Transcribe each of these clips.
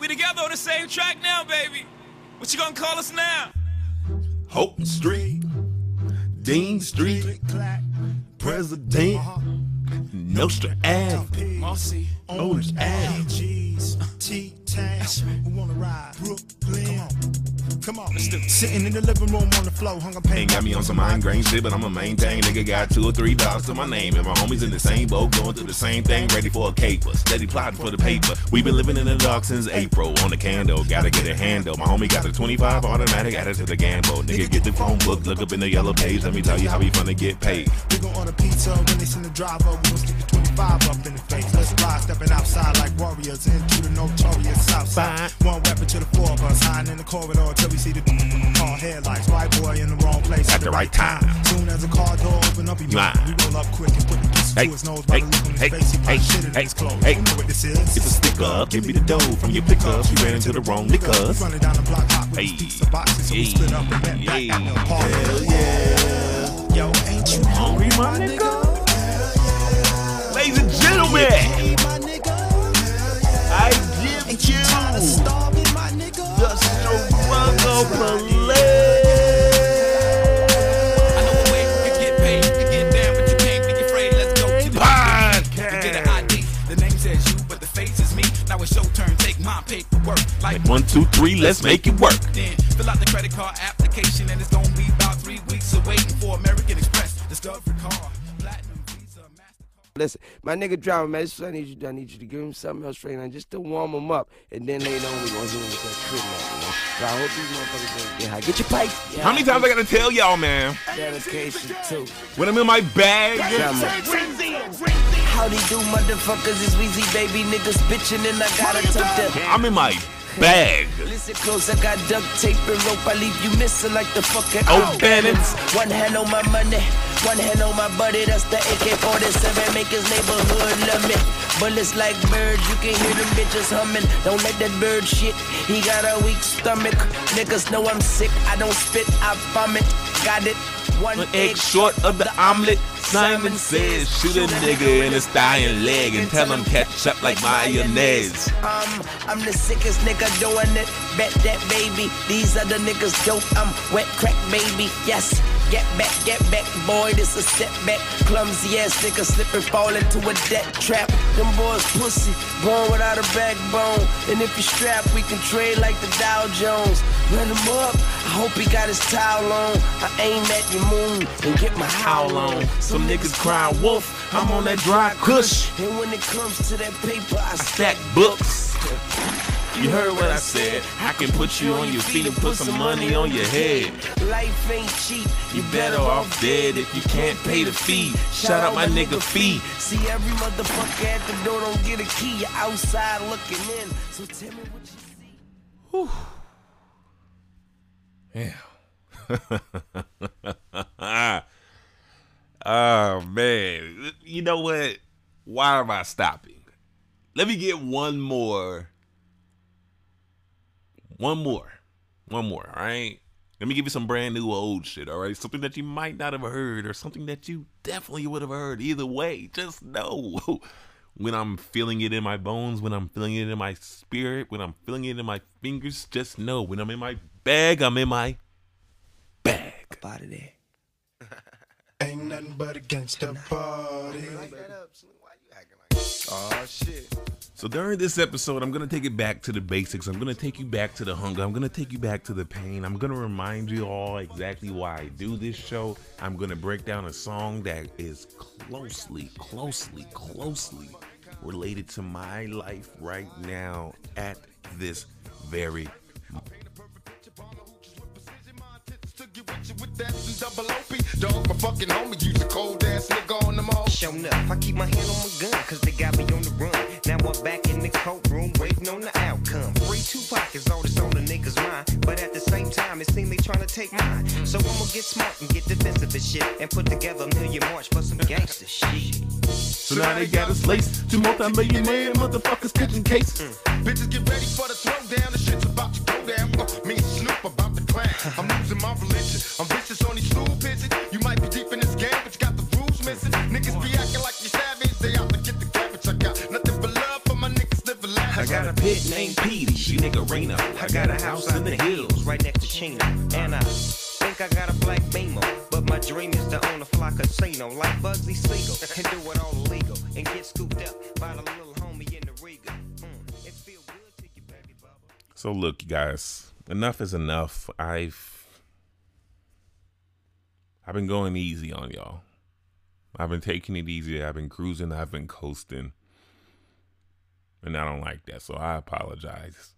We together on the same track now, baby. What you gonna call us now? Hope Street, Dean Street, President, Nostrand Ave, Mossy. Orange Ave. T-Town, who wanna ride? Brooklyn. Come on. Come on. Let's do it. Sitting in the living room on the floor, hung a pain. Ain't got me on some mind migraine shit, but I'ma maintain. Nigga got two or three dollars to my name, and my homies in the same boat, going through the same thing, ready for a caper. Steady plotting for the paper. we been living in the dark since April. On the candle, gotta get a handle. My homie got the 25 automatic, added to the gamble. Nigga, get the phone book, look up in the yellow page. Let me tell you how we finna get paid. We gon' order pizza when they send the driver. We gon' stick the 25 up in the face. Let's fly, stepping outside like warriors into the notorious south side. One weapon to the four of us, hiding in the corridor till we see the mm-hmm. car headlights. White boy in the wrong place At the right time. Soon as the car door open up, he Nah. We roll up quick and put the pistol Hey, to his nose by hey, the look on his hey, face. He hey, shit in hey, his clothes. hey. You know what this is? It's a stick up, give me the dough from your pickups. You ran into the wrong liquors. Running down the block hot with Hey, pizza boxes, so we split up and bent back at the party. hell yeah. Yo, ain't you Hungry, my nigga? Ladies and gentlemen. I give you tired of you starving, my nigga? the struggle I know a way you can get paid, you can get down, but you can't be afraid. Let's go to the Podcast. Get an ID. The name says you, but the face is me. Now it's your turn. Take my paperwork. Like One, two, three, let's make it work. then fill out the credit card application, and it's gonna be about Listen, my nigga drama, man. This is what I need you to do. I need you to give him something else straight on, just to warm him up. And then later on, we gonna hit him with that trip, man. You know? So I hope these motherfuckers gonna get high. Get your pipe. Yeah, How many times I gotta tell y'all, man? Dedication, too. When I'm in my bag, Drama. Howdy do, motherfuckers. It's Weezy, baby. Niggas bitching, and I gotta tuck that. I'm in my bag. Listen close, I got duct tape and rope. I leave you missing like the fucking Oh, Bennett. One hand on my money, one hand on my buddy. That's the AK-47. Make his neighborhood love me. Bullets like birds, you can hear them bitches humming. Don't let that bird shit. He got a weak stomach. Niggas know I'm sick. I don't spit, I vomit. Got it. One One egg short of the omelet. Simon says, shoot a nigga in his thigh and leg and tell him catch up like mayonnaise. Um, I'm the sickest nigga doing it. Bet that baby. These other niggas dope. I'm wet crack baby. Yes. Get back, get back, boy. This a setback. Clumsy ass nigga slip and fall into a debt trap. Them boys pussy, born without a backbone. And if you strap, we can trade like the Dow Jones. Run him up. I hope he got his towel on. I aim at your moon and get my howl on. Some niggas cry wolf. I'm on that dry kush. And when it comes to that paper, I Stack books. You heard what I said. I can put you on your feet and put some money on your head. Life ain't cheap. You better off dead if you can't pay the fee. Shout out my nigga Fee. See every motherfucker at the door don't get a key. You're outside looking in. So tell me what you see. oh man. You know what? Why am I stopping? Let me get one more. One more. One more, all right? Let me give you some brand new old shit, all right? Something that you might not have heard or something that you definitely would have heard. Either way, just know when I'm feeling it in my bones, when I'm feeling it in my spirit, when I'm feeling it in my fingers, just know when I'm in my bag, I'm in my bag. Out of there. Ain't nothing but a gangster party. Oh, so during this episode, I'm gonna take it back to the basics. I'm gonna take you back to the hunger. I'm gonna take you back to the pain. I'm gonna remind you all exactly why I do this show. I'm gonna break down a song that is closely, closely, closely related to my life right now at this very Dog, my fucking homie, you the cold ass nigga on the mall. Show enough, I keep my hand on my gun, cause they got me on the run. Now I'm back in the courtroom, waiting on the outcome. Free Tupac is all that's on the niggas' mind. But at the same time, it seems they trying to take mine. So I'ma get smart and get defensive and shit. And put together a million march for some gangster shit. So now they got us laced. Two multi-millionaire motherfuckers catching case. Mm. Bitches get ready for the throwdown. The shit's about to down. Uh, me and Snoop about to clan. I'm losing my religion. I'm vicious on these stool pigeons. You might be deep in this game, but you got the rules missing. Niggas be acting like you savage. They out to get the cabbage. I got nothing but love for my niggas living lavish. I got a pit named Petey. She nigga Reno. I got a house in the hills right next to Chino. And I think I got a black beamer. But my dream is to own a fly casino like Bugsy Siegel. And do it all legal. And get scooped up by the So look, you guys, enough is enough. I've I've been going easy on y'all. I've been taking it easy. I've been cruising. I've been coasting. And I don't like that. So I apologize.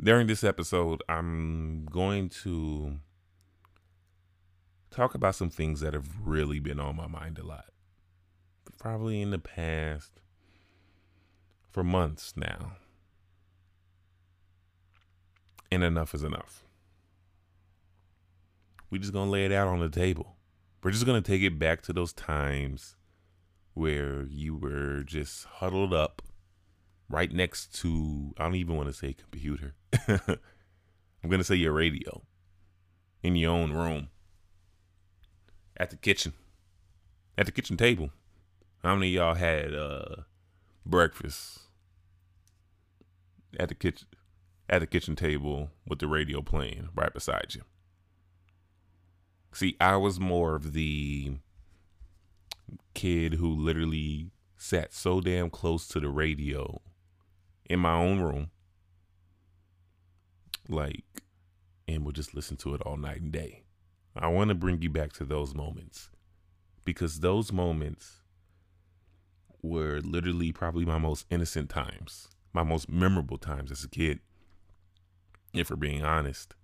During this episode, I'm going to talk about some things that have really been on my mind a lot. Probably in the past for months now. And enough is enough. We're just gonna lay it out on the table. We're just gonna take it back to those times where you were just huddled up right next to I don't even want to say computer. I'm gonna say your radio in your own room. At the kitchen. At the kitchen table. How many of y'all had uh breakfast at the kitchen at the kitchen table with the radio playing right beside you? See, I was more of the kid who literally sat so damn close to the radio in my own room, like, and would just listen to it all night and day. I want to bring you back to those moments because those moments were literally probably my most innocent times, my most memorable times as a kid, if we're being honest.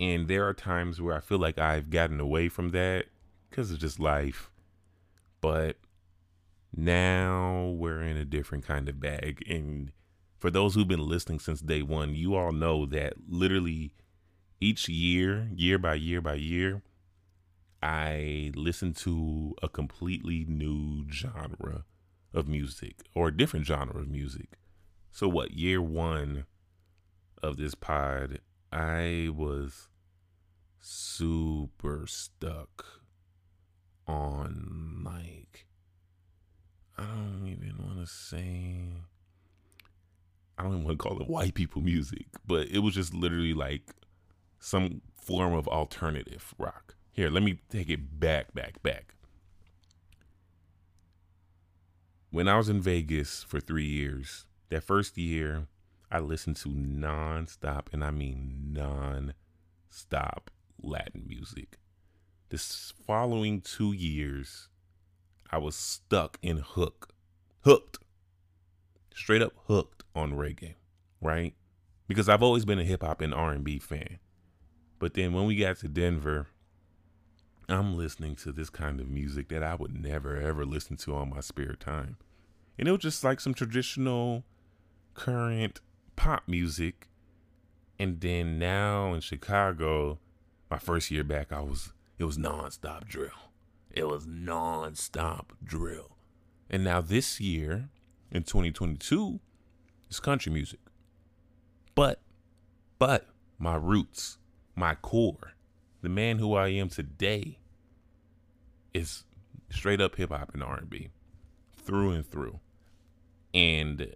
And there are times where I feel like I've gotten away from that because of just life. But now we're in a different kind of bag. And for those who've been listening since day one, you all know that literally each year, year by year by year, I listen to a completely new genre of music or a different genre of music. So, what, year one of this pod, I was super stuck on like I don't even want to say I don't even want to call it white people music, but it was just literally like some form of alternative rock. Here, let me take it back, back, back. When I was in Vegas for three years, that first year, I listened to non-stop, and I mean non-stop Latin music. This following two years, I was stuck in hook, hooked, straight up hooked on reggae, right? Because I've always been a hip hop and R and B fan. But then when we got to Denver, I'm listening to this kind of music that I would never ever listen to on my spare time. And it was just like some traditional current pop music. And then now in Chicago, my first year back, I was it was nonstop drill. It was nonstop drill. And now this year, in 2022, it's country music. But, but my roots, my core, the man who I am today, is straight up hip hop and R&B, through and through. And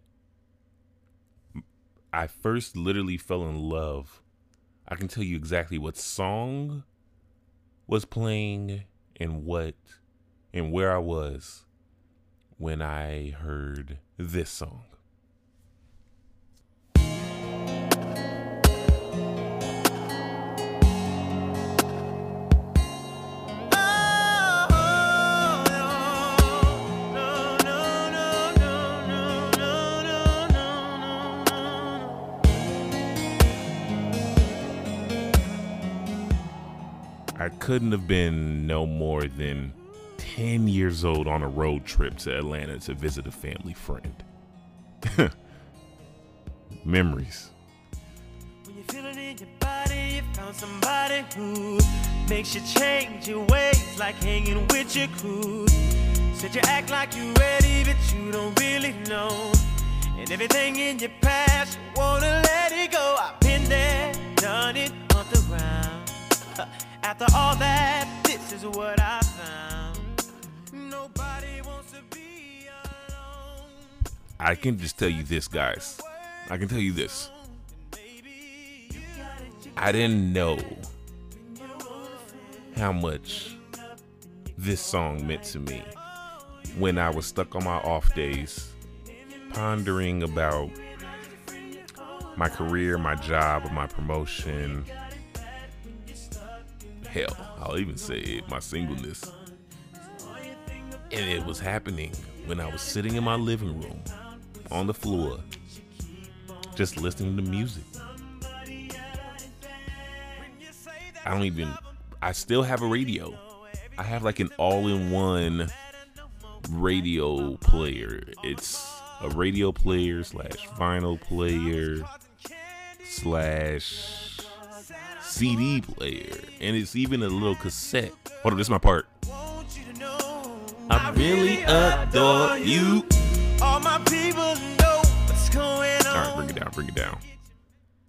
I first literally fell in love. I can tell you exactly what song was playing and what and where I was when I heard this song. I couldn't have been no more than 10 years old on a road trip to Atlanta to visit a family friend. Memories. When you feel it in your body, you found somebody who makes you change your ways, like hanging with your crew. Said you act like you ready, but you don't really know. And everything in your past, you wanna let it go. I've been there, done it on the ground. After all that, this is what I found. Nobody wants to be alone. I can just tell you this, guys. I can tell you this. I didn't know how much this song meant to me when I was stuck on my off days, pondering about my career, my job, my promotion. Hell, I'll even say it, my singleness. And it was happening when I was sitting in my living room on the floor, just listening to music. I don't even, I still have a radio. I have like an all in one radio player. It's a radio player slash vinyl player slash CD player. And it's even a little cassette. Hold on, this is my part. I really adore you. All my people know what's going All right, on. bring it down, bring it down.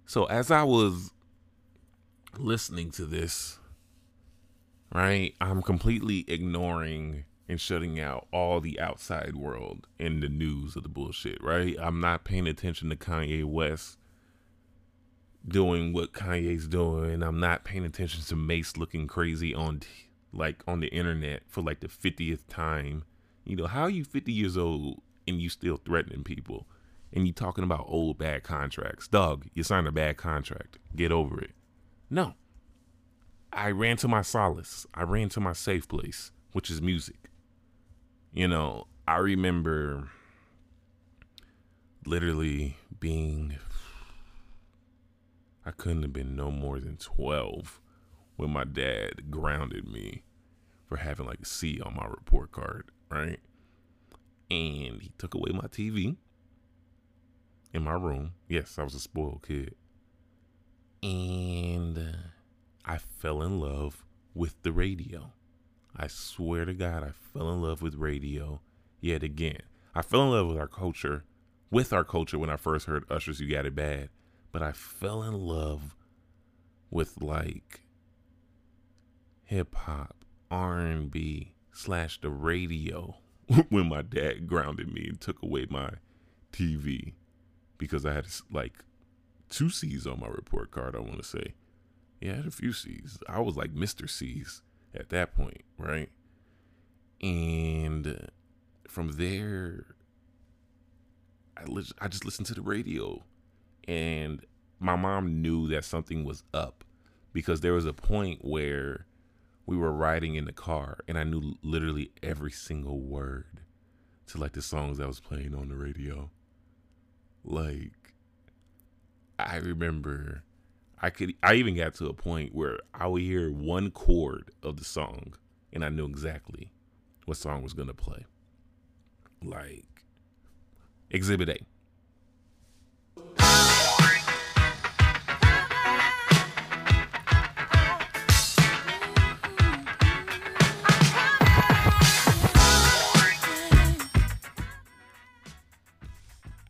So as I was listening to this, right, I'm completely ignoring and shutting out all the outside world and the news of the bullshit, right? I'm not paying attention to Kanye West doing what Kanye's doing. I'm not paying attention to Mase looking crazy on like on the internet for like the 50th time. You know, how are you 50 years old and you still threatening people? And you talking about old bad contracts. Dog, you signed a bad contract. Get over it. No. I ran to my solace. I ran to my safe place, which is music. You know, I remember literally being I couldn't have been no more than 12 when my dad grounded me for having like a C on my report card, right? And he took away my TV in my room. Yes, I was a spoiled kid. And I fell in love with the radio. I swear to God, I fell in love with radio yet again. I fell in love with our culture, with our culture when I first heard Usher's You Got It Bad, but I fell in love with like hip hop, R&B slash the radio when my dad grounded me and took away my TV because I had like two C's on my report card, I want to say. Yeah, I had a few C's. I was like Mr. C's at that point, right? And from there, I, lis- I just listened to the radio. And my mom knew that something was up because there was a point where we were riding in the car and I knew literally every single word to like the songs that was playing on the radio. Like, I remember I could I even got to a point where I would hear one chord of the song and I knew exactly what song was gonna play. Like Exhibit A.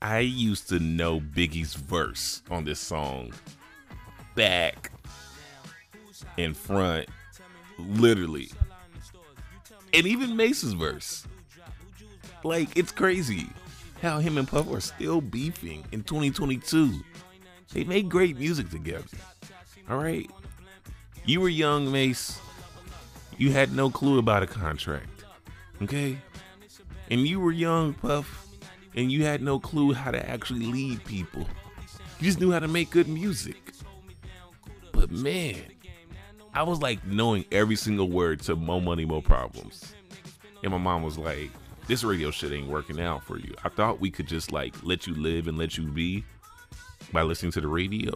I used to know Biggie's verse on this song back in front, literally. And even Mase's verse. Like, it's crazy how him and Puff are still beefing in 2022. They made great music together. All right? You were young, Mase. You had no clue about a contract. Okay? And you were young, Puff, and you had no clue how to actually lead people. You just knew how to make good music. But man, I was like knowing every single word to Mo Money, Mo Problems. And my mom was like, this radio shit ain't working out for you. I thought we could just like let you live and let you be by listening to the radio.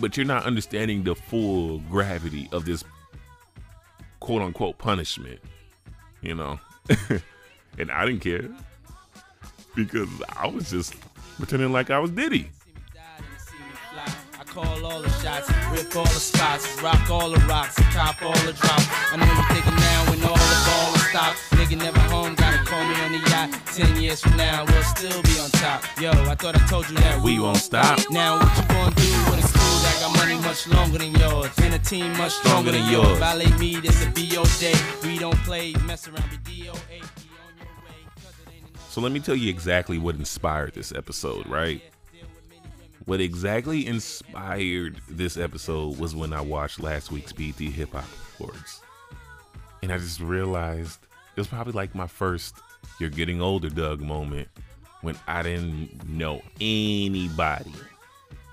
But you're not understanding the full gravity of this quote unquote punishment, you know? and I didn't care because I was just pretending like I was Diddy. I call all the shots, rip all the spots, rock all the rocks, cop all the drops. I know you thinking now when all the ball is stopped. Nigga never home, gotta call me on the yacht. Ten years from now, we'll still be on top. Yo, I thought I told you that We won't stop. Now what you gonna do with a crew that got money much longer than yours? And a team much stronger than yours. Violate me, this a be your day. We don't play, mess around, be DOA. So let me tell you exactly what inspired this episode, right? what exactly inspired this episode was when I watched last week's BET Hip Hop Awards. And I just realized it was probably like my first You're Getting Older, Doug moment when I didn't know anybody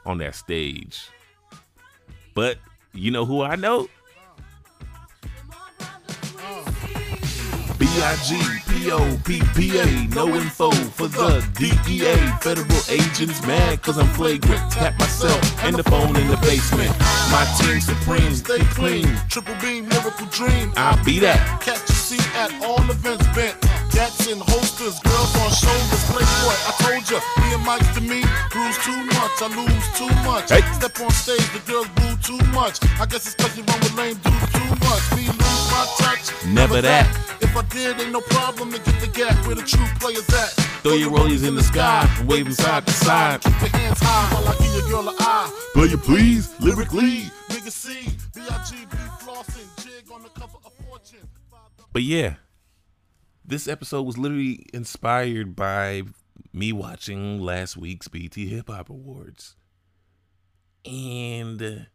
on that stage. But you know who I know? B-I-G-P-O-P-P-A, no info for the DEA. Federal agents mad cause I'm flagrant. Tap myself and the phone in the basement. My team supreme, stay clean. Triple beam, miracle dream. I'll be that. Catch a seat at all events bent. Gats and holsters, girls on shoulders. Playboy, I told ya, me and Mike's to me. Bruise too much, I lose too much. Hey. Step on stage, the girls boo too much. I guess it's cause you run with lame dudes too much. Me lose my touch. Never that. If I did, ain't no problem to get the gap where the true players at. Throw your rollies in the sky, waving side to side. Keep your hands high while I give your girl a eye. Play you please, lyrically. Nigga C, B-I-G-B flossing, jig on the cover of Fortune. But yeah, this episode was literally inspired by me watching last week's BET Hip Hop Awards. And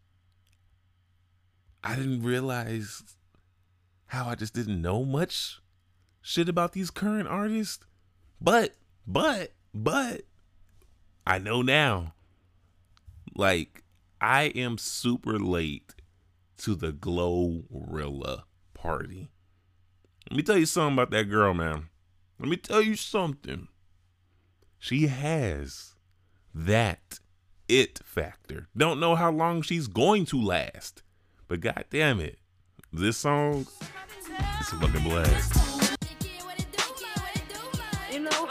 I didn't realize how I just didn't know much shit about these current artists. But, but, but, I know now. Like, I am super late to the Glorilla party. Let me tell you something about that girl, man. Let me tell you something. She has that it factor. Don't know how long she's going to last, but god damn it, this song is a fucking blast. You know, oh,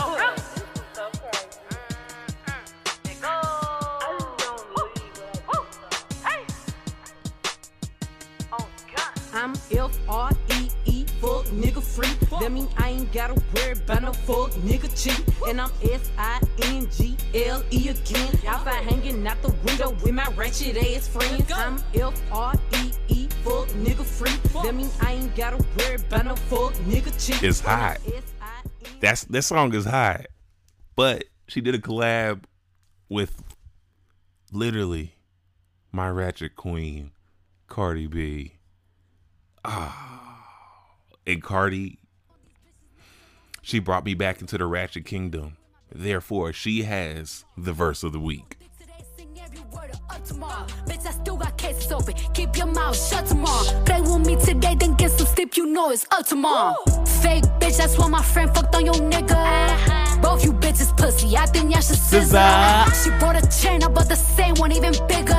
oh, I'm F R E, fuck nigga free. That mean I ain't gotta worry about no fuck nigga cheat. And I'm S I N G L E again. Outside hanging out the window with my ratchet ass friends. I'm F R E E, fuck nigga free. That mean I ain't gotta worry about no fuck nigga cheat. It's hot. That's that song is hot. But she did a collab with literally my ratchet queen, Cardi B. Ah, and Cardi, she brought me back into the ratchet kingdom. Therefore, she has the verse of the week. Bitch, I still got cases open. Keep your mouth shut tomorrow. Play with me today, then get some sleep. You know it's up tomorrow. Fake bitch, that's why my friend fucked on your nigga. Uh-huh. Both you bitches pussy. I think y'all should scissor. She bought a chain, I bought the same one, even bigger.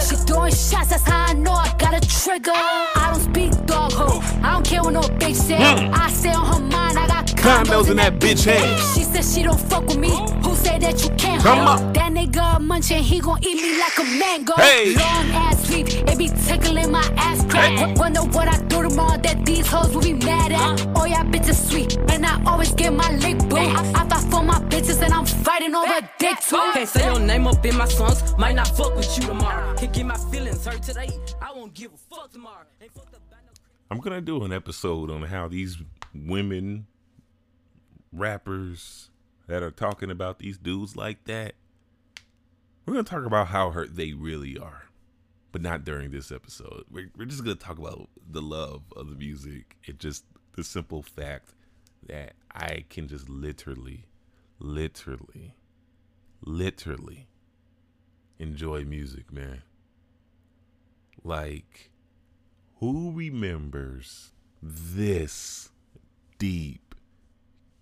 She throwing shots, that's how I know I got a trigger. I don't speak dog ho. I don't care what no bitch say. Mm. I stay on her mind, I got Condos in that bitch head. She said she don't fuck with me. Who said that you can't? Come hold? on. That nigga munching, he gon' eat me like a mango. Hey. Long ass sleep, it be tickling my ass crack. Hey. Wonder what I do tomorrow that these hoes will be mad at. Oh, y'all bitches sweet, and I always get my lick boo. I, I fight for my bitches, and I'm fighting over dick too. Can't say your name up in my songs. Might not fuck with you tomorrow. Can get my feelings hurt today. I won't give a fuck tomorrow. Ain't fucked up by no- I'm gonna do an episode on how these women rappers that are talking about these dudes like that. We're gonna talk about how hurt they really are, but not during this episode. We're, we're just gonna talk about the love of the music. It just the simple fact that I can just literally, literally, literally enjoy music, man. Like, who remembers this deep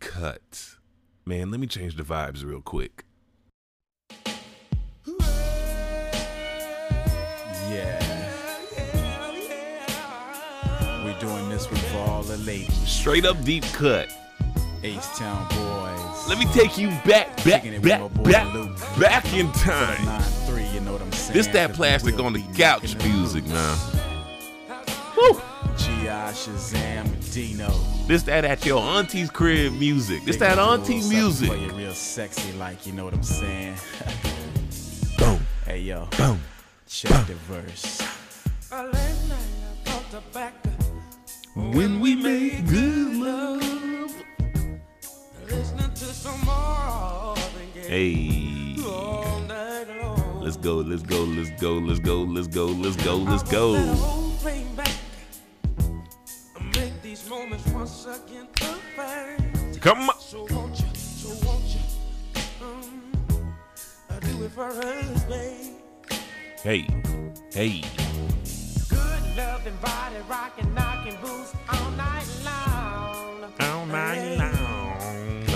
cut? Man, let me change the vibes real quick. Yeah. We're doing this for all the ladies. Straight up deep cut. H Town boys. Let me take you back, back, with back, back, Luke. back in time. 9-3, you know what I'm saying? This that plastic on the couch music, man. Woo! G.I. Shazam and Dino. This that at your auntie's crib music. This that gonna do a auntie music. For you real sexy, like you know what I'm saying. Boom, hey yo, boom. check the verse. When we make good love. Hey. Let's go, let's go, let's go, let's go, let's go, let's go, let's go. Come on. So won't you, so won't you, um, I do it for us, babe. Hey, hey. Good loving body rocking, knocking boots all night long. All night long.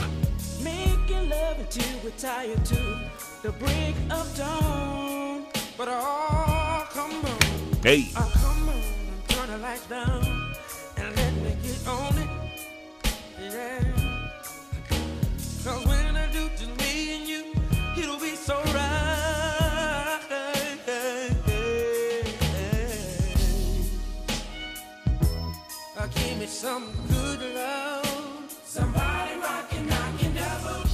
Making love until we're tired to the break of dawn. But oh, come on. Hey. Oh, come on, turn the lights down some good love. Somebody rockin', knockin' double.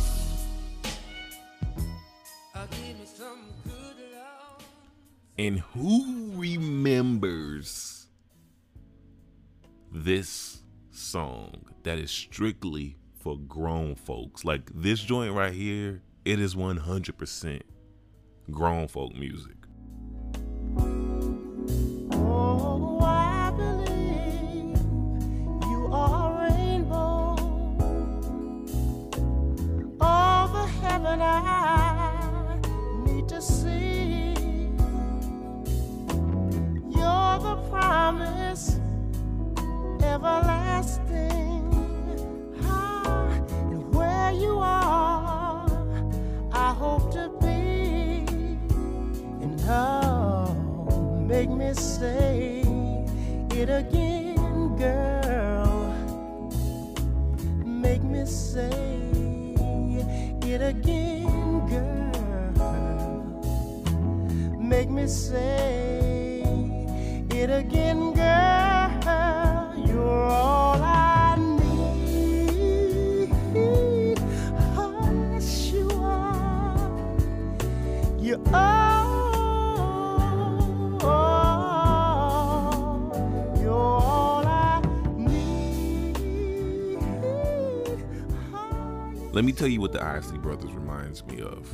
Uh, give me some good love. And who remembers this song that is strictly for grown folks? Like this joint right here, it is 100% grown folk music. Oh, I believe rainbow heaven. I need to see. Let me tell you what the Isley Brothers reminds me of.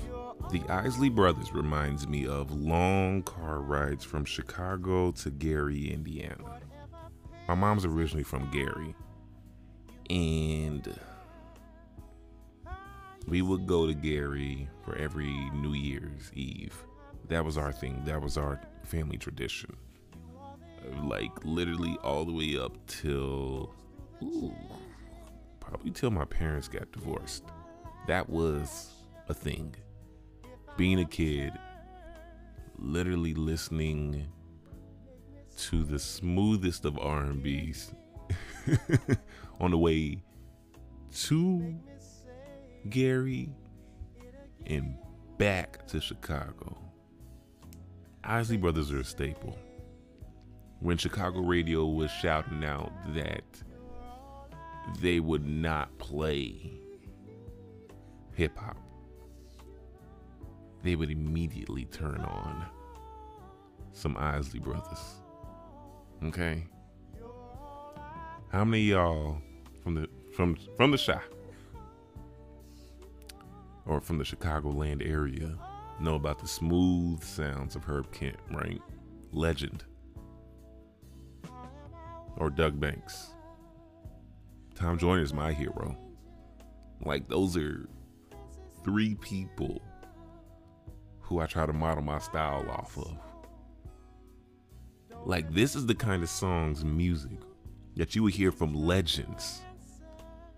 The Isley Brothers reminds me of long car rides from Chicago to Gary, Indiana. My mom's originally from Gary. And we would go to Gary for every New Year's Eve. That was our thing. That was our family tradition. Like literally all the way up till ooh, probably till my parents got divorced. That was a thing. Being a kid, literally listening to the smoothest of R&Bs on the way to Gary and back to Chicago. Isley Brothers are a staple. When Chicago radio was shouting out that they would not play hip hop, they would immediately turn on some Isley Brothers. Okay? How many y'all from the from from the Chi or from the Chicagoland area know about the smooth sounds of Herb Kent, right? Legend. Or Doug Banks. Tom Joyner is my hero. Like those are three people who I try to model my style off of. Like this is the kind of songs, music that you would hear from legends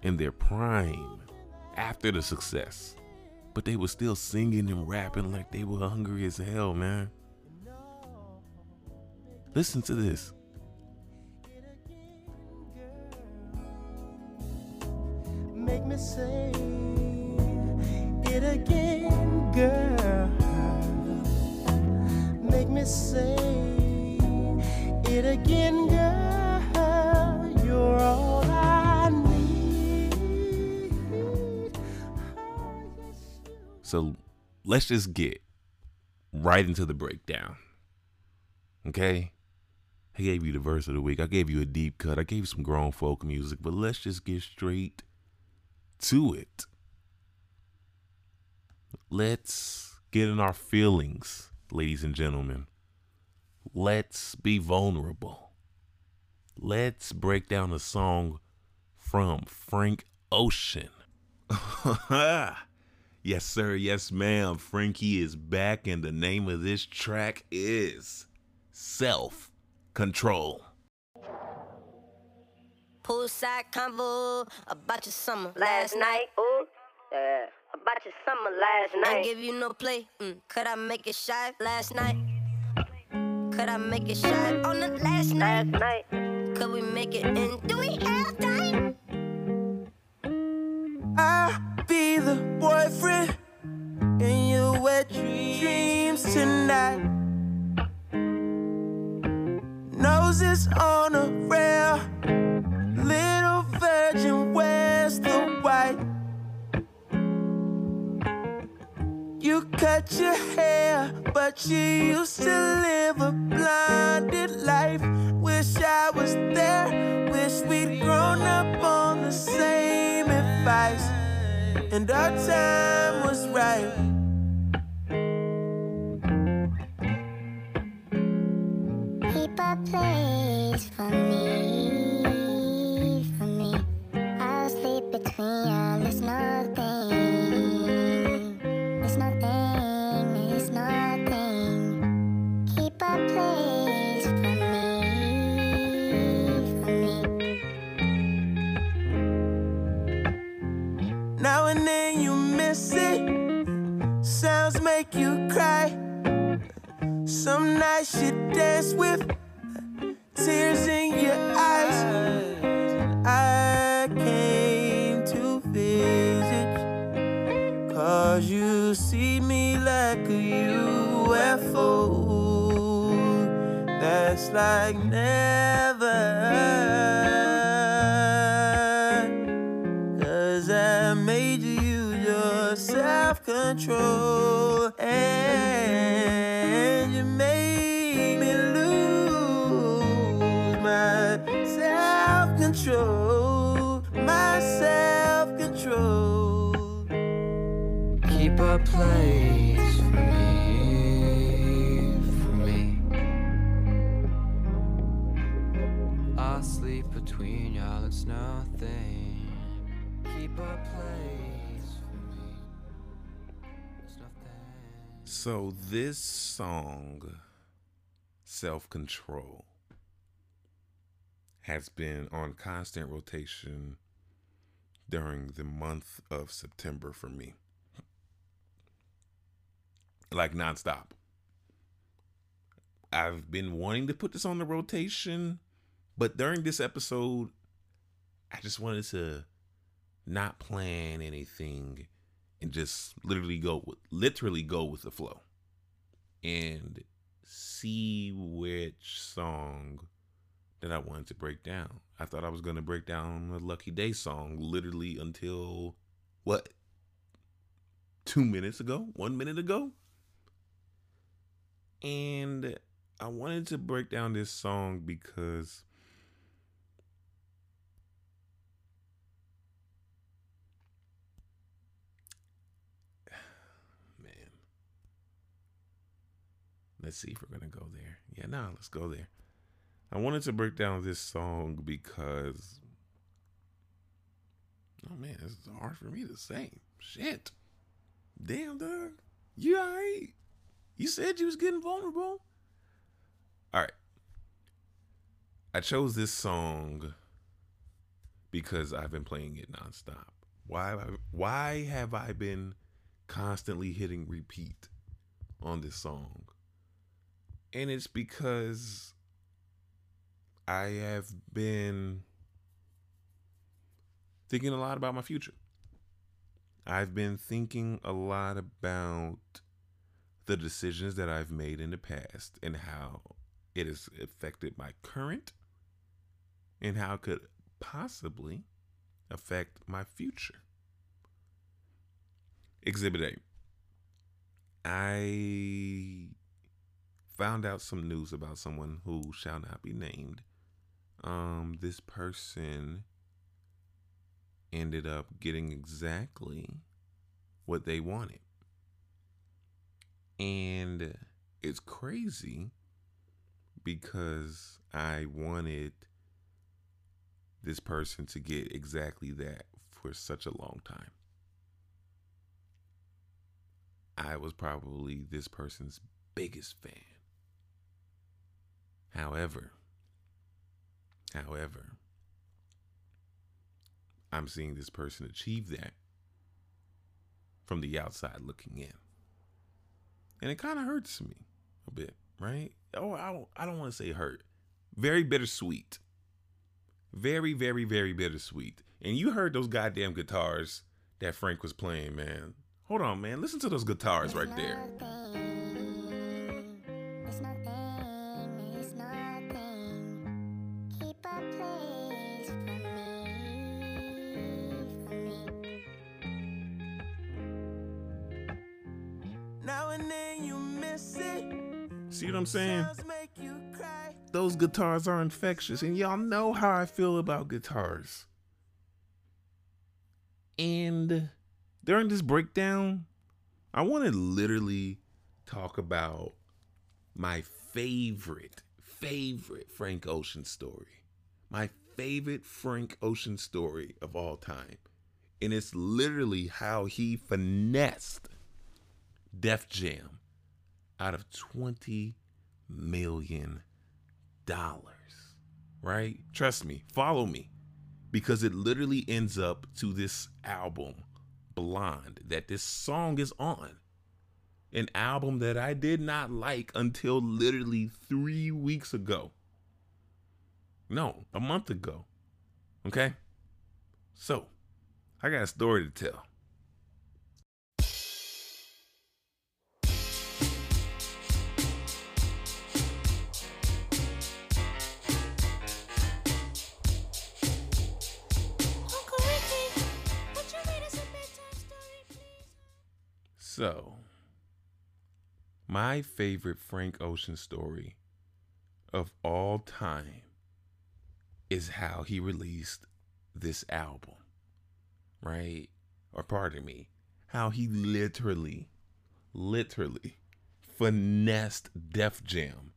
in their prime after the success. But they were still singing and rapping like they were hungry as hell, man. Listen to this. Make me say it again, girl. Make me say it again, girl. You're all I need. So let's just get right into the breakdown. Okay? I gave you the verse of the week. I gave you a deep cut. I gave you some grown folk music, but let's just get straight to it. Let's get in our feelings ladies and gentlemen, let's be vulnerable. Let's break down a song from Frank Ocean. yes, sir. Yes, ma'am. Frankie is back, and the name of this track is Self Control. Poolside convo about your summer last night. Ooh, yeah. About your summer last night. Ain't give you no play. Mm. Could I make it shy last night? Could I make it shy on the last night? Last night. Could we make it in? Do we have time? I'll be the boyfriend in your wet dreams tonight. Noses on a rail, little virgin cut your hair, but you used to live a blinded life. Wish I was there, wish we'd grown up on the same advice, and our time was right. Keep a place for me, make you cry. Some nights you dance with tears in your eyes. I came to visit. Cause you see me like a UFO. That's like never. Control. And you made me lose my self control. My self control. Keep a place So, this song, Self Control, has been on constant rotation during the month of September for me. Like nonstop. I've been wanting to put this on the rotation, but during this episode, I just wanted to not plan anything and just literally go with literally go with the flow and see which song that I wanted to break down. I thought I was going to break down the Lucky Day song literally until what? 2 minutes ago? 1 minute ago? And I wanted to break down this song because Let's see if we're gonna go there. Yeah, no, let's go there. I wanted to break down this song because Oh man, is hard for me to say. Shit. Damn dog. You alright? You said you was getting vulnerable. Alright. I chose this song because I've been playing it nonstop. Why why have I been constantly hitting repeat on this song? And it's because I have been thinking a lot about my future. I've been thinking a lot about the decisions that I've made in the past and how it has affected my current and how it could possibly affect my future. Exhibit A. I found out some news about someone who shall not be named. Um, this person ended up getting exactly what they wanted. And it's crazy because I wanted this person to get exactly that for such a long time. I was probably this person's biggest fan. However, however, I'm seeing this person achieve that from the outside looking in. And it kind of hurts me a bit, right? Oh, I don't, I don't want to say hurt. Very bittersweet. Very, very, very bittersweet. And you heard those goddamn guitars that Frank was playing, man. Hold on, man. Listen to those guitars right there. See what I'm saying? Songs make you cry. Those guitars are infectious, and y'all know how I feel about guitars. And during this breakdown, I want to literally talk about my favorite, favorite Frank Ocean story. My favorite Frank Ocean story of all time. And it's literally how he finessed Def Jam out of 20 million dollars. Right? Trust me, follow me. Because it literally ends up to this album, Blonde, that this song is on. An album that I did not like until literally three weeks ago. No, a month ago. Okay? So, I got a story to tell. So, my favorite Frank Ocean story of all time is how he released this album, right? Or pardon me, how he literally, literally finessed Def Jam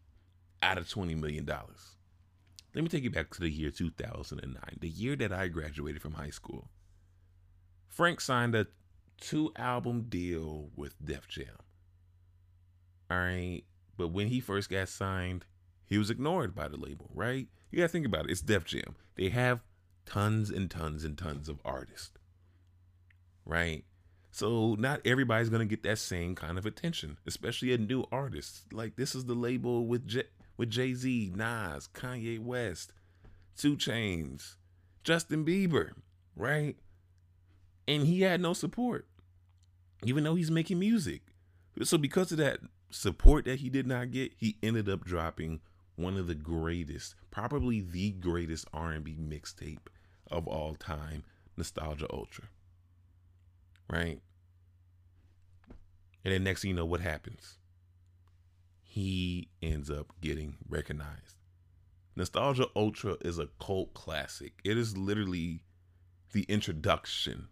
out of $20 million. Let me take you back to the year 2009, the year that I graduated from high school. Frank signed a two album deal with Def Jam. All right. But when he first got signed, he was ignored by the label, right? You gotta think about it. It's Def Jam. They have tons and tons and tons of artists. Right? So not everybody's gonna get that same kind of attention, especially a new artist. Like this is the label with J- with Jay Z, Nas, Kanye West, 2 Chainz, Justin Bieber, right? And he had no support, even though he's making music. So because of that support that he did not get, he ended up dropping one of the greatest, probably the greatest R&B mixtape of all time, Nostalgia Ultra. Right? And then next thing you know, what happens? He ends up getting recognized. Nostalgia Ultra is a cult classic. It is literally the introduction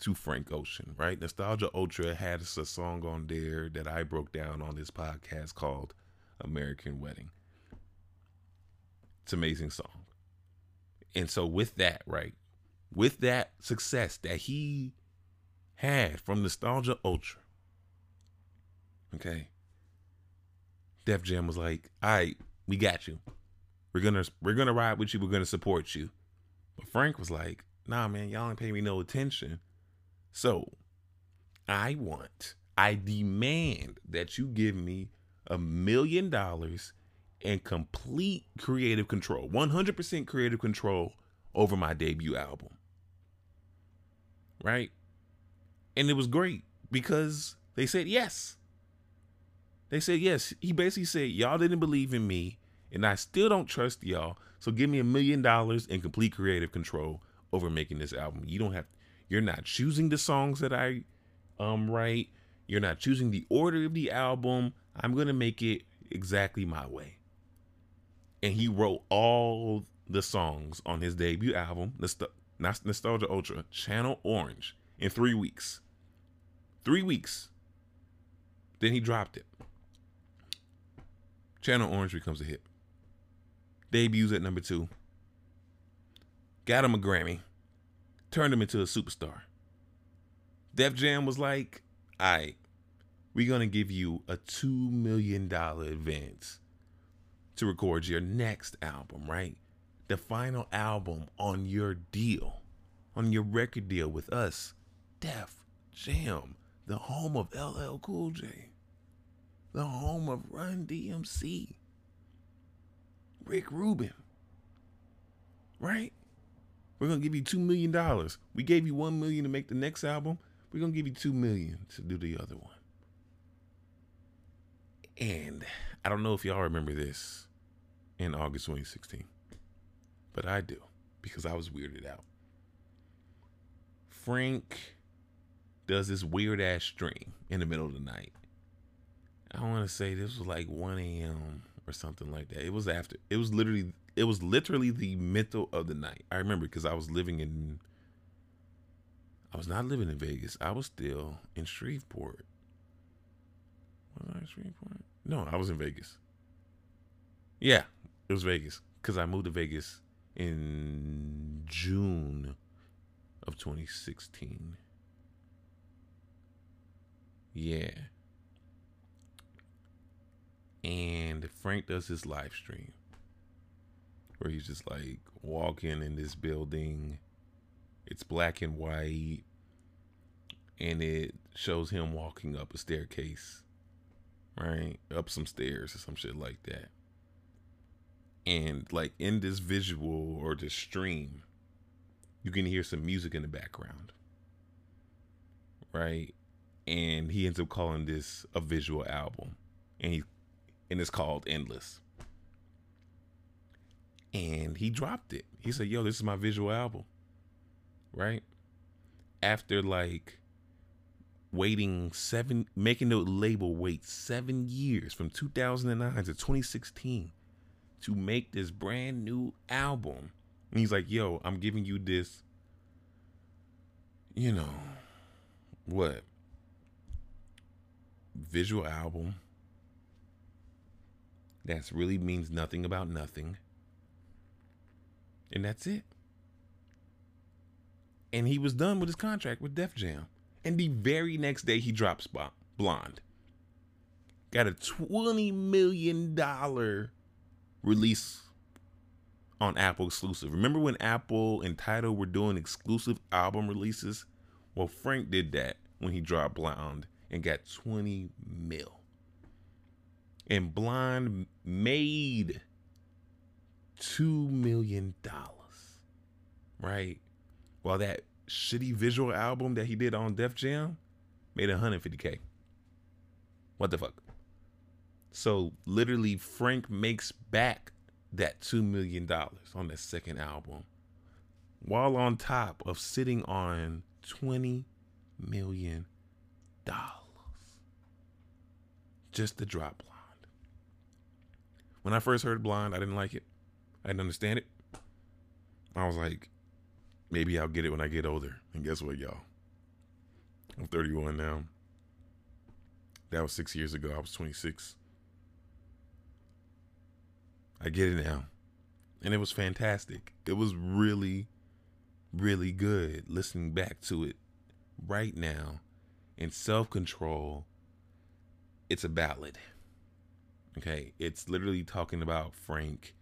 to Frank Ocean, right? Nostalgia Ultra had a song on there that I broke down on this podcast called American Wedding. It's an amazing song. And so with that, right? With that success that he had from Nostalgia Ultra, okay, Def Jam was like, all right, we got you. We're gonna we're gonna ride with you, we're gonna support you. But Frank was like, nah, man, y'all ain't paying me no attention. So I want, I demand that you give me a million dollars and complete creative control, 100% creative control over my debut album. Right? And it was great because they said yes. They said yes. He basically said, Y'all didn't believe in me, and I still don't trust y'all. So give me a million dollars and complete creative control over making this album. You don't have you're not choosing the songs that I um write. You're not choosing the order of the album. I'm gonna make it exactly my way. And he wrote all the songs on his debut album, Nostal- Nostalgia Ultra, Channel Orange, in three weeks. Three weeks. Then he dropped it. Channel Orange becomes a hit. Debuts at number two. Got him a Grammy. Turned him into a superstar. Def Jam was like, right, we're going to give you a $2 million advance to record your next album, right? The final album on your deal, on your record deal with us, Def Jam, the home of LL Cool J, the home of Run DMC, Rick Rubin, right? We're gonna give you two million dollars. We gave you one million to make the next album. We're gonna give you two million to do the other one. And I don't know if y'all remember this in August 2016, but I do because I was weirded out. Frank does this weird ass stream in the middle of the night. I want to say this was like 1 a.m. or something like that. It was after. It was literally. It was literally the middle of the night. I remember because I was living in. I was not living in Vegas. I was still in Shreveport. Was I in Shreveport? No, I was in Vegas. Yeah, it was Vegas because I moved to Vegas in June of 2016. Yeah. And Frank does his live stream where he's just like walking in this building. It's black and white. And it shows him walking up a staircase, right? Up some stairs or some shit like that. And like in this visual or this stream, you can hear some music in the background, right? And he ends up calling this a visual album, and he and it's called Endless. And he dropped it. He said, "Yo, this is my visual album." Right? After like waiting seven, making the label wait seven years from 2009 to 2016 to make this brand new album. And he's like, yo, I'm giving you this, you know, what? Visual album that's really means nothing about nothing. And that's it. And he was done with his contract with Def Jam. And the very next day, he drops Blonde. Got a $20 million release on Apple exclusive. Remember when Apple and Tidal were doing exclusive album releases? Well, Frank did that when he dropped Blonde and got 20 mil. And Blonde made $2 million. Right? While that shitty visual album that he did on Def Jam made 150k. What the fuck? So literally, Frank makes back that two million dollars on the second album, while on top of sitting on twenty million dollars just the drop Blonde. When I first heard Blonde, I didn't like it. I didn't understand it. I was like, maybe I'll get it when I get older. And guess what, y'all? I'm 31 now. That was six years ago. I was 26. I get it now. And it was fantastic. It was really, really good listening back to it right now in self control. It's a ballad. Okay. It's literally talking about Frank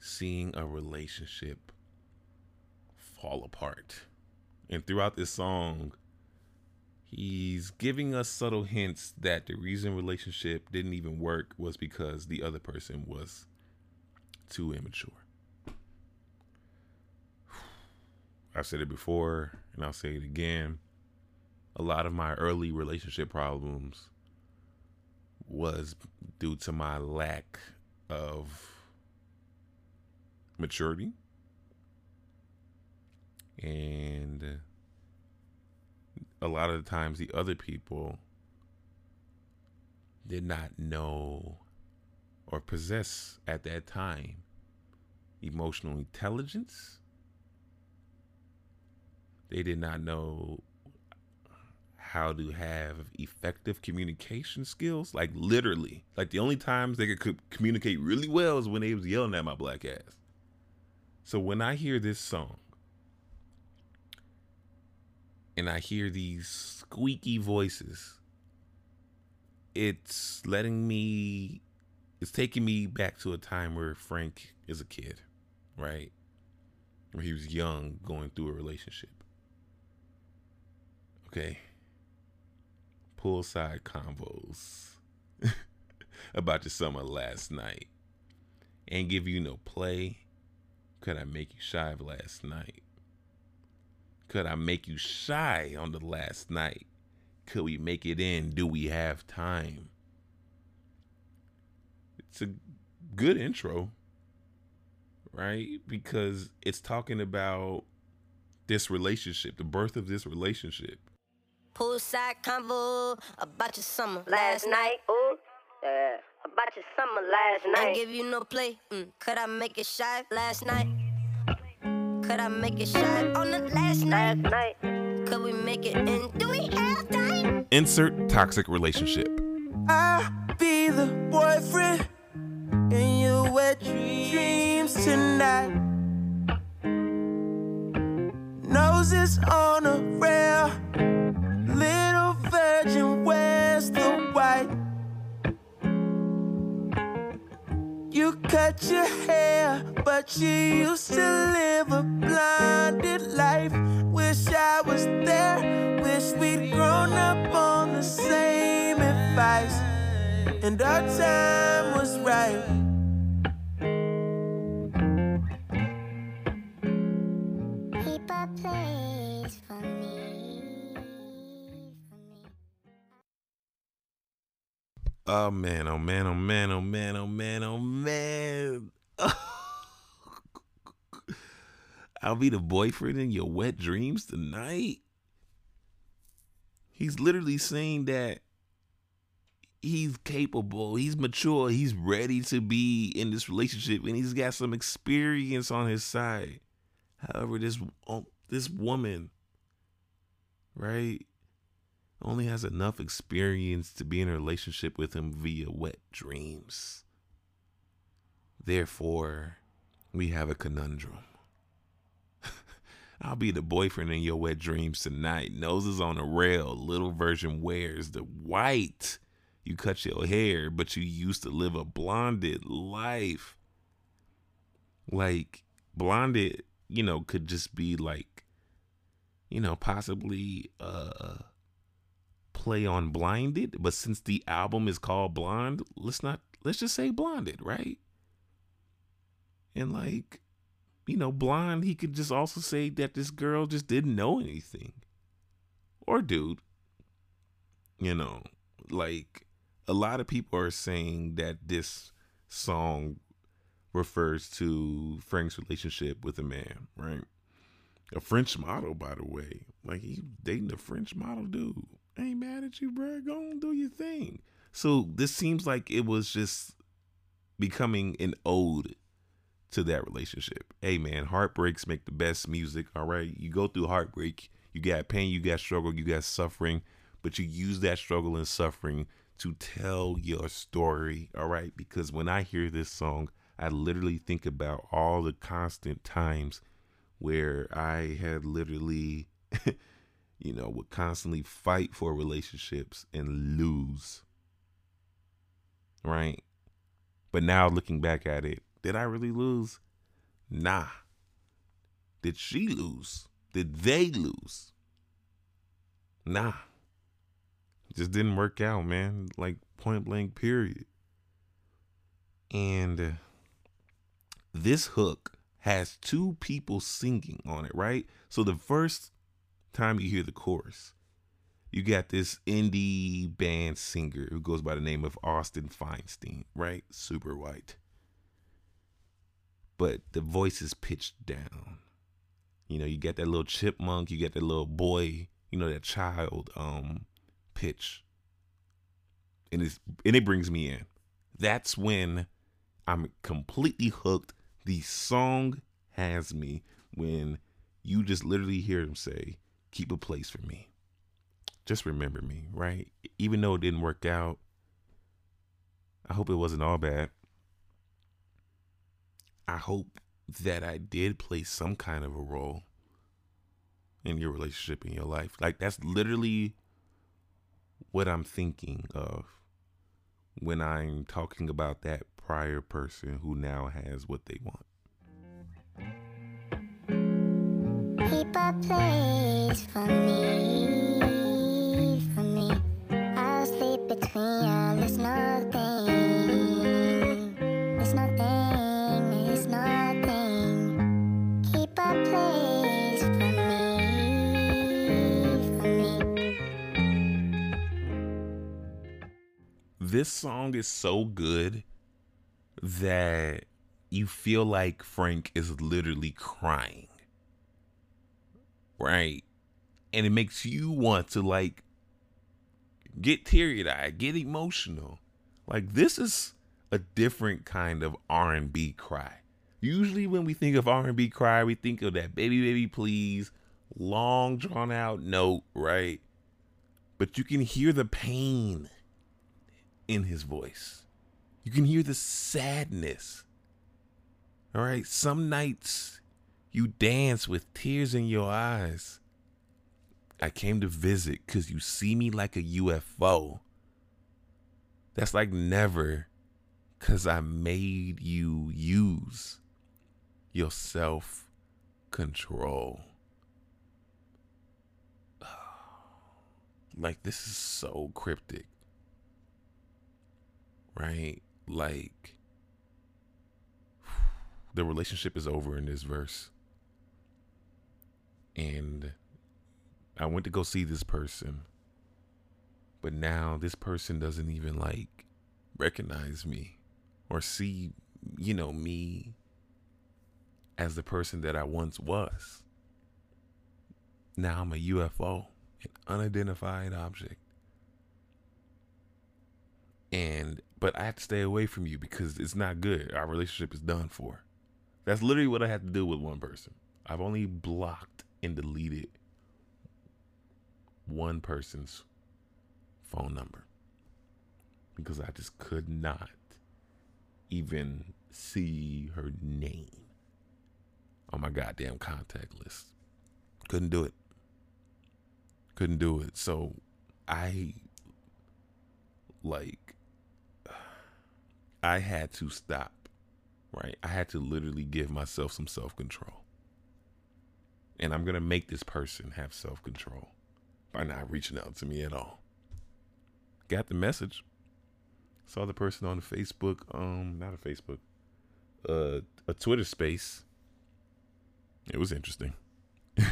seeing a relationship fall apart. And throughout this song, he's giving us subtle hints that the reason relationship didn't even work was because the other person was too immature. I've said it before and I'll say it again. A lot of my early relationship problems was due to my lack of maturity and a lot of the times the other people did not know or possess at that time emotional intelligence. They did not know how to have effective communication skills. Like literally, like the only times they could communicate really well is when they was yelling at my black ass. So when I hear this song and I hear these squeaky voices, it's letting me, it's taking me back to a time where Frank is a kid, right? Where he was young, going through a relationship. Okay. Poolside convos about your summer last night. Ain't give you no play. Could I make you shy of last night? Could I make you shy on the last night? Could we make it in? Do we have time? It's a good intro, right? Because it's talking about this relationship, the birth of this relationship. Poolside convo about your summer last night. Ooh, yeah. About your summer last night. Ain't give you no play. Mm. Could I make it shy last night? Could I make it shy on the last night? night. Could we make it in? Do we have time? Insert toxic relationship. I'll be the boyfriend in your wet dreams tonight. Noses on a rail, little virgin, where's the white? You cut your hair, but you used to live a blinded life. Wish I was there, wish we'd grown up on the same advice, and our time was right. Keep Oh man, oh man, oh man, oh man, oh man, oh man. I'll be the boyfriend in your wet dreams tonight. He's literally saying that he's capable, he's mature, he's ready to be in this relationship, and he's got some experience on his side. However, this oh, this woman, right, only has enough experience to be in a relationship with him via wet dreams. Therefore, we have a conundrum. I'll be the boyfriend in your wet dreams tonight. Noses on a rail, little version wears the white. You cut your hair, but you used to live a blonded life. Like, blonded, you know, could just be like, you know, possibly uh play on blinded, but since the album is called Blonde, let's not let's just say blonded, right? And like, you know, blonde, he could just also say that this girl just didn't know anything. Or dude. You know, like a lot of people are saying that this song refers to Frank's relationship with a man, right? A French model, by the way. Like he dating a French model dude. I ain't mad at you, bro. Go on, do your thing. So this seems like it was just becoming an ode to that relationship. Hey man, heartbreaks make the best music. All right. You go through heartbreak, you got pain, you got struggle, you got suffering, but you use that struggle and suffering to tell your story. All right. Because when I hear this song, I literally think about all the constant times where I had literally, you know, would constantly fight for relationships and lose. Right. But now looking back at it, did I really lose? Nah. Did she lose? Did they lose? Nah. Just didn't work out, man. Like point blank, period. And uh, this hook has two people singing on it, right? So the first time you hear the chorus, you got this indie band singer who goes by the name of Austin Feinstein, right? Super white. But the voice is pitched down. You know, you get that little chipmunk, you get that little boy, you know, that child um pitch. And it's and it brings me in. That's when I'm completely hooked. The song has me when you just literally hear him say, keep a place for me. just remember me, right? Even though it didn't work out, I hope it wasn't all bad. I hope that I did play some kind of a role in your relationship in your life. Like that's literally what I'm thinking of when I'm talking about that prior person who now has what they want. Place for me, for me. I'll sleep between y'all. Nothing. Nothing. Nothing. Keep a place for me, for me. This song is so good that you feel like Frank is literally crying. Right? And it makes you want to like get teary eyed, get emotional. Like this is a different kind of R&B cry. Usually when we think of R&B cry, we think of that baby baby please long drawn out note, right? But you can hear the pain in his voice. You can hear the sadness. All right, some nights you dance with tears in your eyes. I came to visit because you see me like a UFO. That's like never because I made you use your self control. Like, this is so cryptic. Right? Like, the relationship is over in this verse. And I went to go see this person. But now this person doesn't even like recognize me or see, you know, me as the person that I once was. Now I'm a UFO, an unidentified object. And but I have to stay away from you because it's not good. Our relationship is done for. That's literally what I had to do with one person. I've only blocked and deleted one person's phone number because I just could not even see her name on my goddamn contact list. Couldn't do it. Couldn't do it. So I like I had to stop. Right? I had to literally give myself some self-control. And I'm going to make this person have self-control by not reaching out to me at all. Got the message. Saw the person on Facebook, um, not a Facebook, uh, a Twitter space. It was interesting.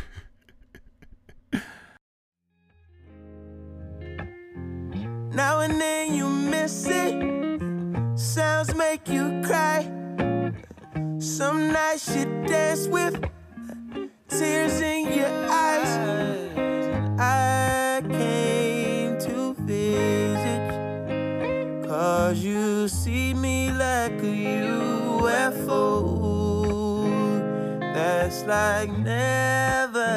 Now and then you miss it. Sounds make you cry. Some nights you dance with tears in your eyes. I came to visit. Cause you see me like a UFO. That's like never.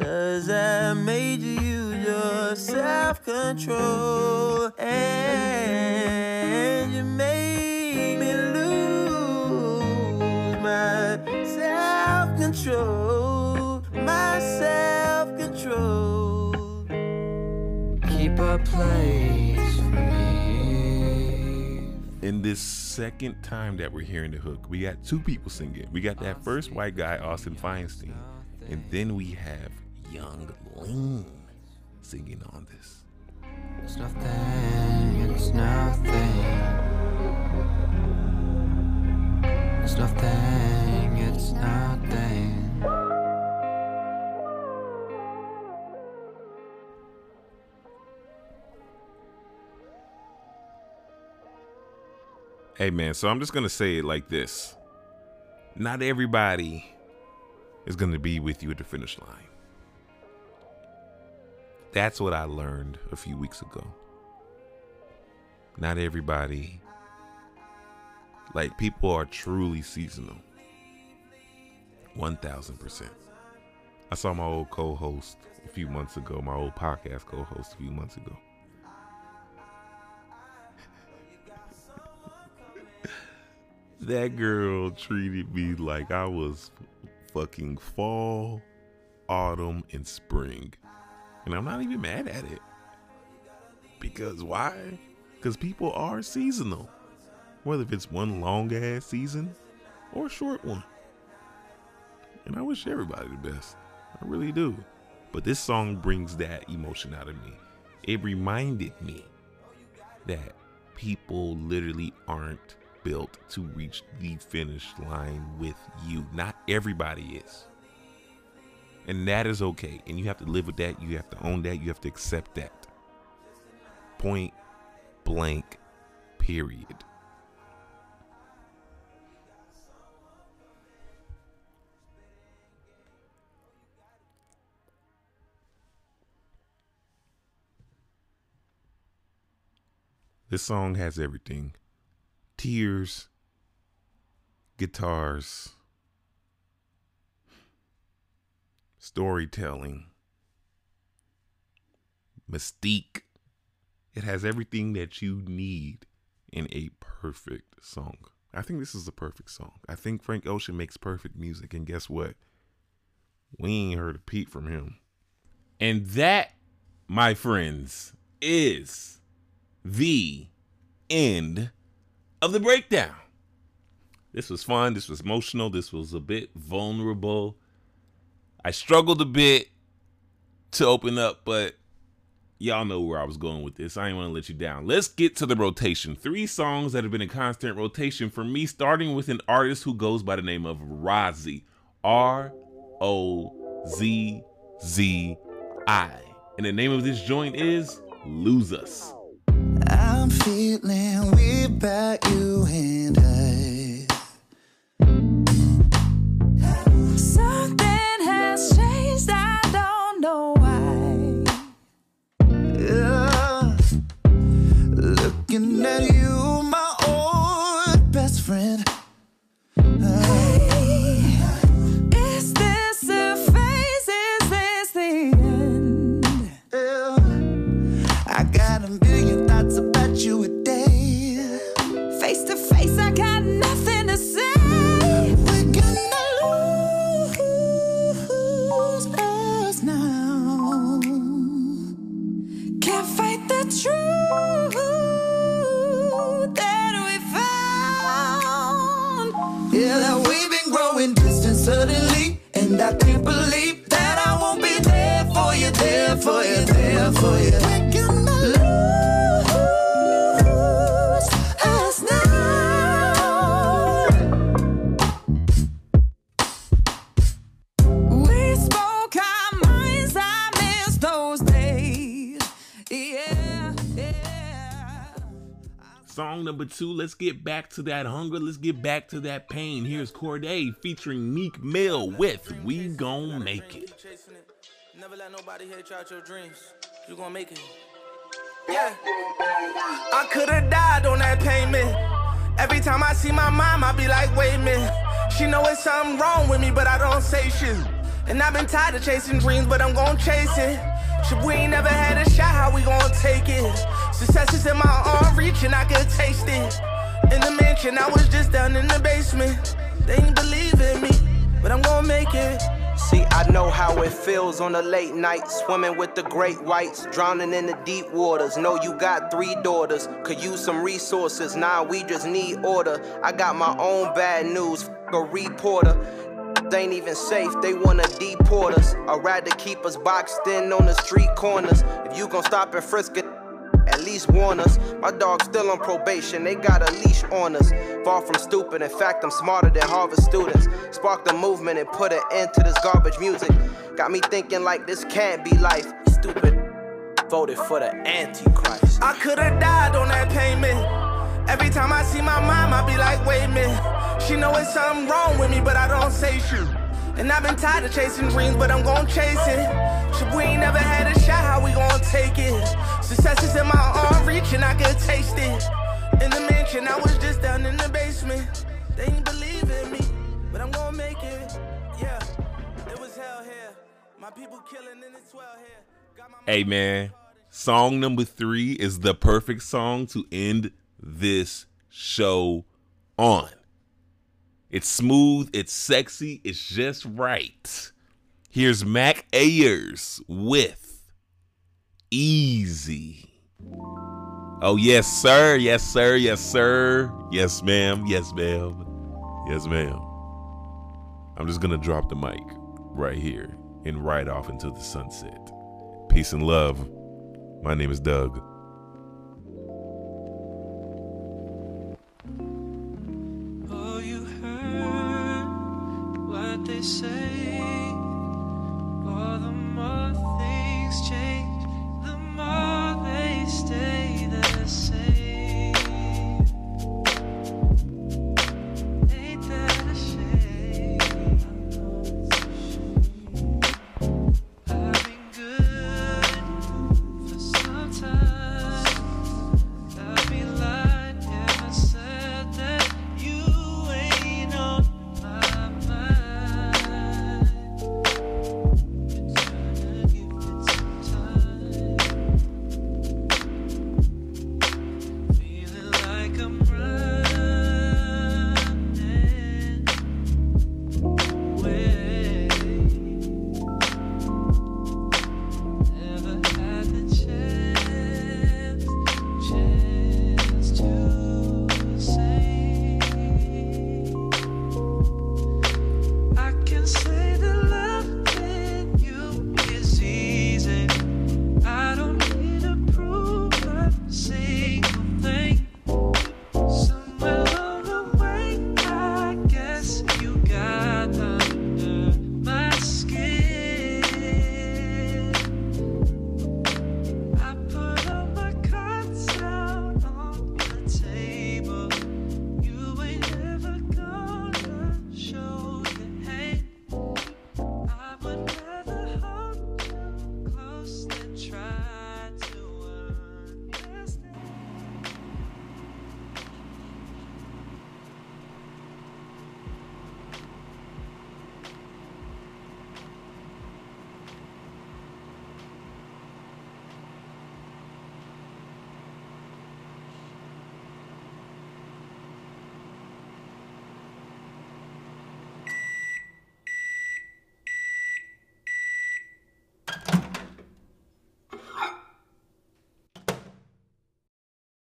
Cause I made you your self control. And you made control. My self control. Keep a place for me. In this second time that we're hearing the hook, we got two people singing. We got that first white guy, Austin Feinstein, and then we have Yung Lean singing on this. It's nothing, it's nothing. It's nothing, it's nothing. Hey man, so I'm just gonna say it like this. Not everybody is gonna be with you at the finish line. That's what I learned a few weeks ago. Not everybody like people are truly seasonal. 1000%. I saw my old co-host a few months ago, my old podcast co-host a few months ago. that girl treated me like I was fucking fall, autumn, and spring. And I'm not even mad at it. Because why? Because people are seasonal. Whether if it's one long ass season or a short one. And I wish everybody the best. I really do. But this song brings that emotion out of me. It reminded me that people literally aren't built to reach the finish line with you. Not everybody is. And that is okay. And you have to live with that. You have to own that. You have to accept that. Point blank, period. This song has everything tears, guitars, storytelling, mystique. It has everything that you need in a perfect song. I think this is the perfect song. I think Frank Ocean makes perfect music. And guess what? We ain't heard a peep from him. And that, my friends, is the end of the breakdown. This was fun. This was emotional. This was a bit vulnerable. I struggled a bit to open up, but y'all know where I was going with this. I ain't want to let you down. Let's get to the rotation. Three songs that have been in constant rotation for me, starting with an artist who goes by the name of Rozzi. R O Z Z I. And the name of this joint is Lose Us. Feeling without you and I. Something has changed, I don't know why. Yeah. Looking at you, number two, let's get back to that hunger. Let's get back to that pain. Here's Cordae featuring Meek Mill with We Gon' Make It. Never let nobody hate you out your dreams. You gonna make it. Yeah. I could've died on that payment. Every time I see my mom, I be like, wait a minute. She know it's something wrong with me, but I don't say shit. And I've been tired of chasing dreams, but I'm gonna chase it. Shit, we ain't never had a shot, how we gonna take it? Success is in my arm reach, and I can taste it. In the mansion, I was just down in the basement. They ain't believe in me, but I'm gonna make it. See, I know how it feels on a late night, swimming with the great whites, drowning in the deep waters. Know you got three daughters, could use some resources. Nah, we just need order. I got my own bad news, a reporter. They ain't even safe, they wanna deport us. I'd rather keep us boxed in on the street corners. If you gon' stop and frisk it, at least warn us. My dog's still on probation, they got a leash on us. Far from stupid, in fact, I'm smarter than Harvard students. Spark the movement and put an end to this garbage music. Got me thinking like this can't be life. Stupid. Voted for the Antichrist. I could've died on that payment. Every time I see my mom, I be like, wait a minute. She know it's something wrong with me, but I don't say shit. And I've been tired of chasing dreams, but I'm gon' chase it. Shit, we ain't never had a shot, how we gon' take it? Success is in my arm reach, and I can taste it. In the mansion, I was just down in the basement. They ain't believe in me, but I'm gon' make it. Yeah, it was hell here. My people killing in the 12 here. Hey man, song number three is the perfect song to end this show on. It's smooth, it's sexy, it's just right. Here's Mac Ayres with Easy. Oh, yes, sir. Yes, sir. Yes, sir. Yes, ma'am. Yes, ma'am. Yes, ma'am. I'm just going to drop the mic right here and ride off into the sunset. Peace and love. My name is Doug. They say.